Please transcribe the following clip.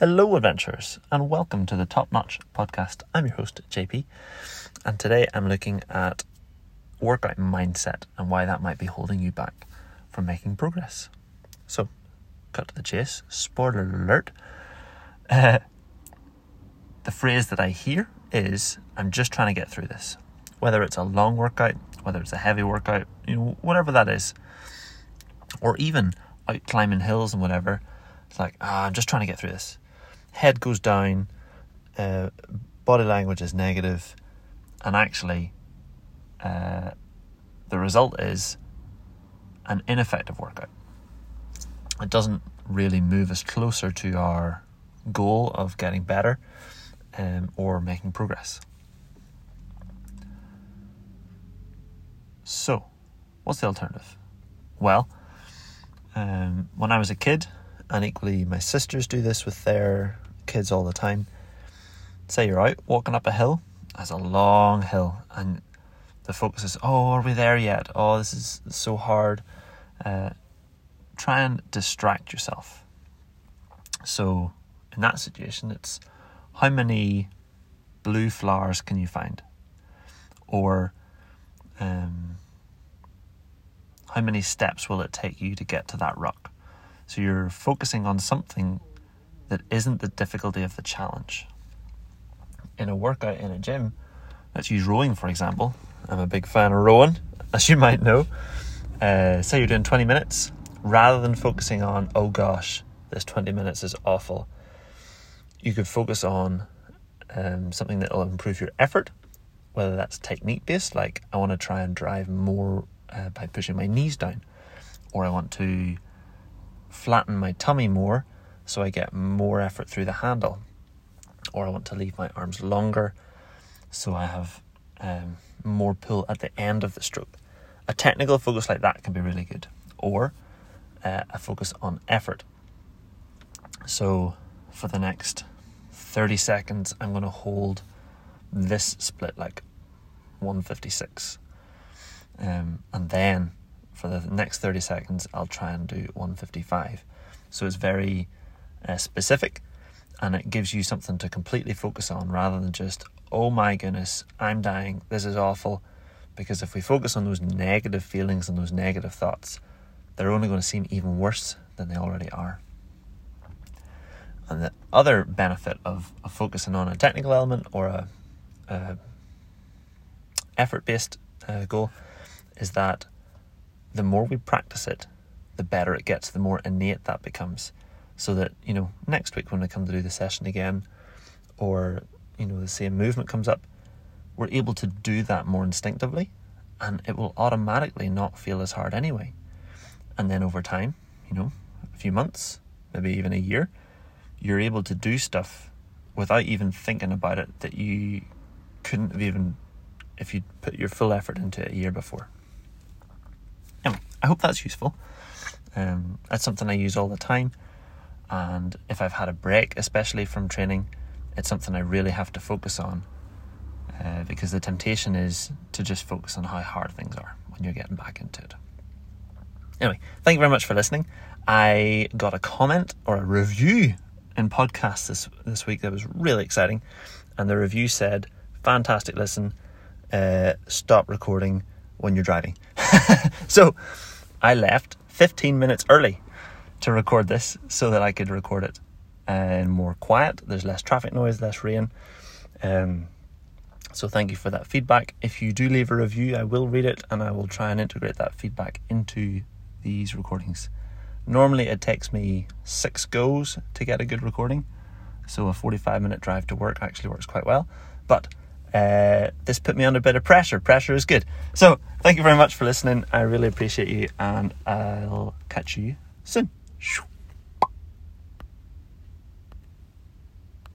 Hello, adventurers, and welcome to the Top Notch podcast. I'm your host, JP, and today I'm looking at workout mindset and why that might be holding you back from making progress. So, cut to the chase. Spoiler alert. Uh, the phrase that I hear is I'm just trying to get through this. Whether it's a long workout, whether it's a heavy workout, you know, whatever that is, or even out climbing hills and whatever, it's like, ah, I'm just trying to get through this head goes down, uh, body language is negative, and actually, uh, the result is an ineffective workout. It doesn't really move us closer to our goal of getting better um, or making progress. So, what's the alternative? Well, um, when I was a kid, and equally my sisters do this with their kids all the time. Say you're out walking up a hill, that's a long hill, and the focus is, oh, are we there yet? Oh, this is so hard. Uh, try and distract yourself. So, in that situation, it's how many blue flowers can you find? Or um, how many steps will it take you to get to that rock? So you're focusing on something that isn't the difficulty of the challenge. In a workout in a gym, let's use rowing for example. I'm a big fan of rowing, as you might know. Uh, say you're doing 20 minutes, rather than focusing on, oh gosh, this 20 minutes is awful, you could focus on um, something that will improve your effort, whether that's technique based, like I want to try and drive more uh, by pushing my knees down, or I want to flatten my tummy more so I get more effort through the handle. Or I want to leave my arms longer so I have um, more pull at the end of the stroke. A technical focus like that can be really good. Or uh, a focus on effort. So for the next 30 seconds, I'm going to hold this split like 156. Um, and then for the next 30 seconds, I'll try and do 155. So it's very uh, specific and it gives you something to completely focus on rather than just, oh my goodness, I'm dying, this is awful. Because if we focus on those negative feelings and those negative thoughts, they're only going to seem even worse than they already are. And the other benefit of, of focusing on a technical element or a, a effort based uh, goal is that the more we practice it, the better it gets, the more innate that becomes. So that, you know, next week when we come to do the session again, or, you know, the same movement comes up, we're able to do that more instinctively and it will automatically not feel as hard anyway. And then over time, you know, a few months, maybe even a year, you're able to do stuff without even thinking about it that you couldn't have even if you'd put your full effort into it a year before. Anyway, I hope that's useful. Um, that's something I use all the time. And if I've had a break, especially from training, it's something I really have to focus on uh, because the temptation is to just focus on how hard things are when you're getting back into it. Anyway, thank you very much for listening. I got a comment or a review in podcast this this week that was really exciting, and the review said, "Fantastic listen. Uh, stop recording when you're driving." so I left 15 minutes early to record this so that I could record it and uh, more quiet. There's less traffic noise, less rain. Um, so thank you for that feedback. If you do leave a review, I will read it and I will try and integrate that feedback into these recordings. Normally, it takes me six goes to get a good recording, so a 45 minute drive to work actually works quite well. But uh, this put me under a bit of pressure. Pressure is good. So, thank you very much for listening. I really appreciate you, and I'll catch you soon. Shoo.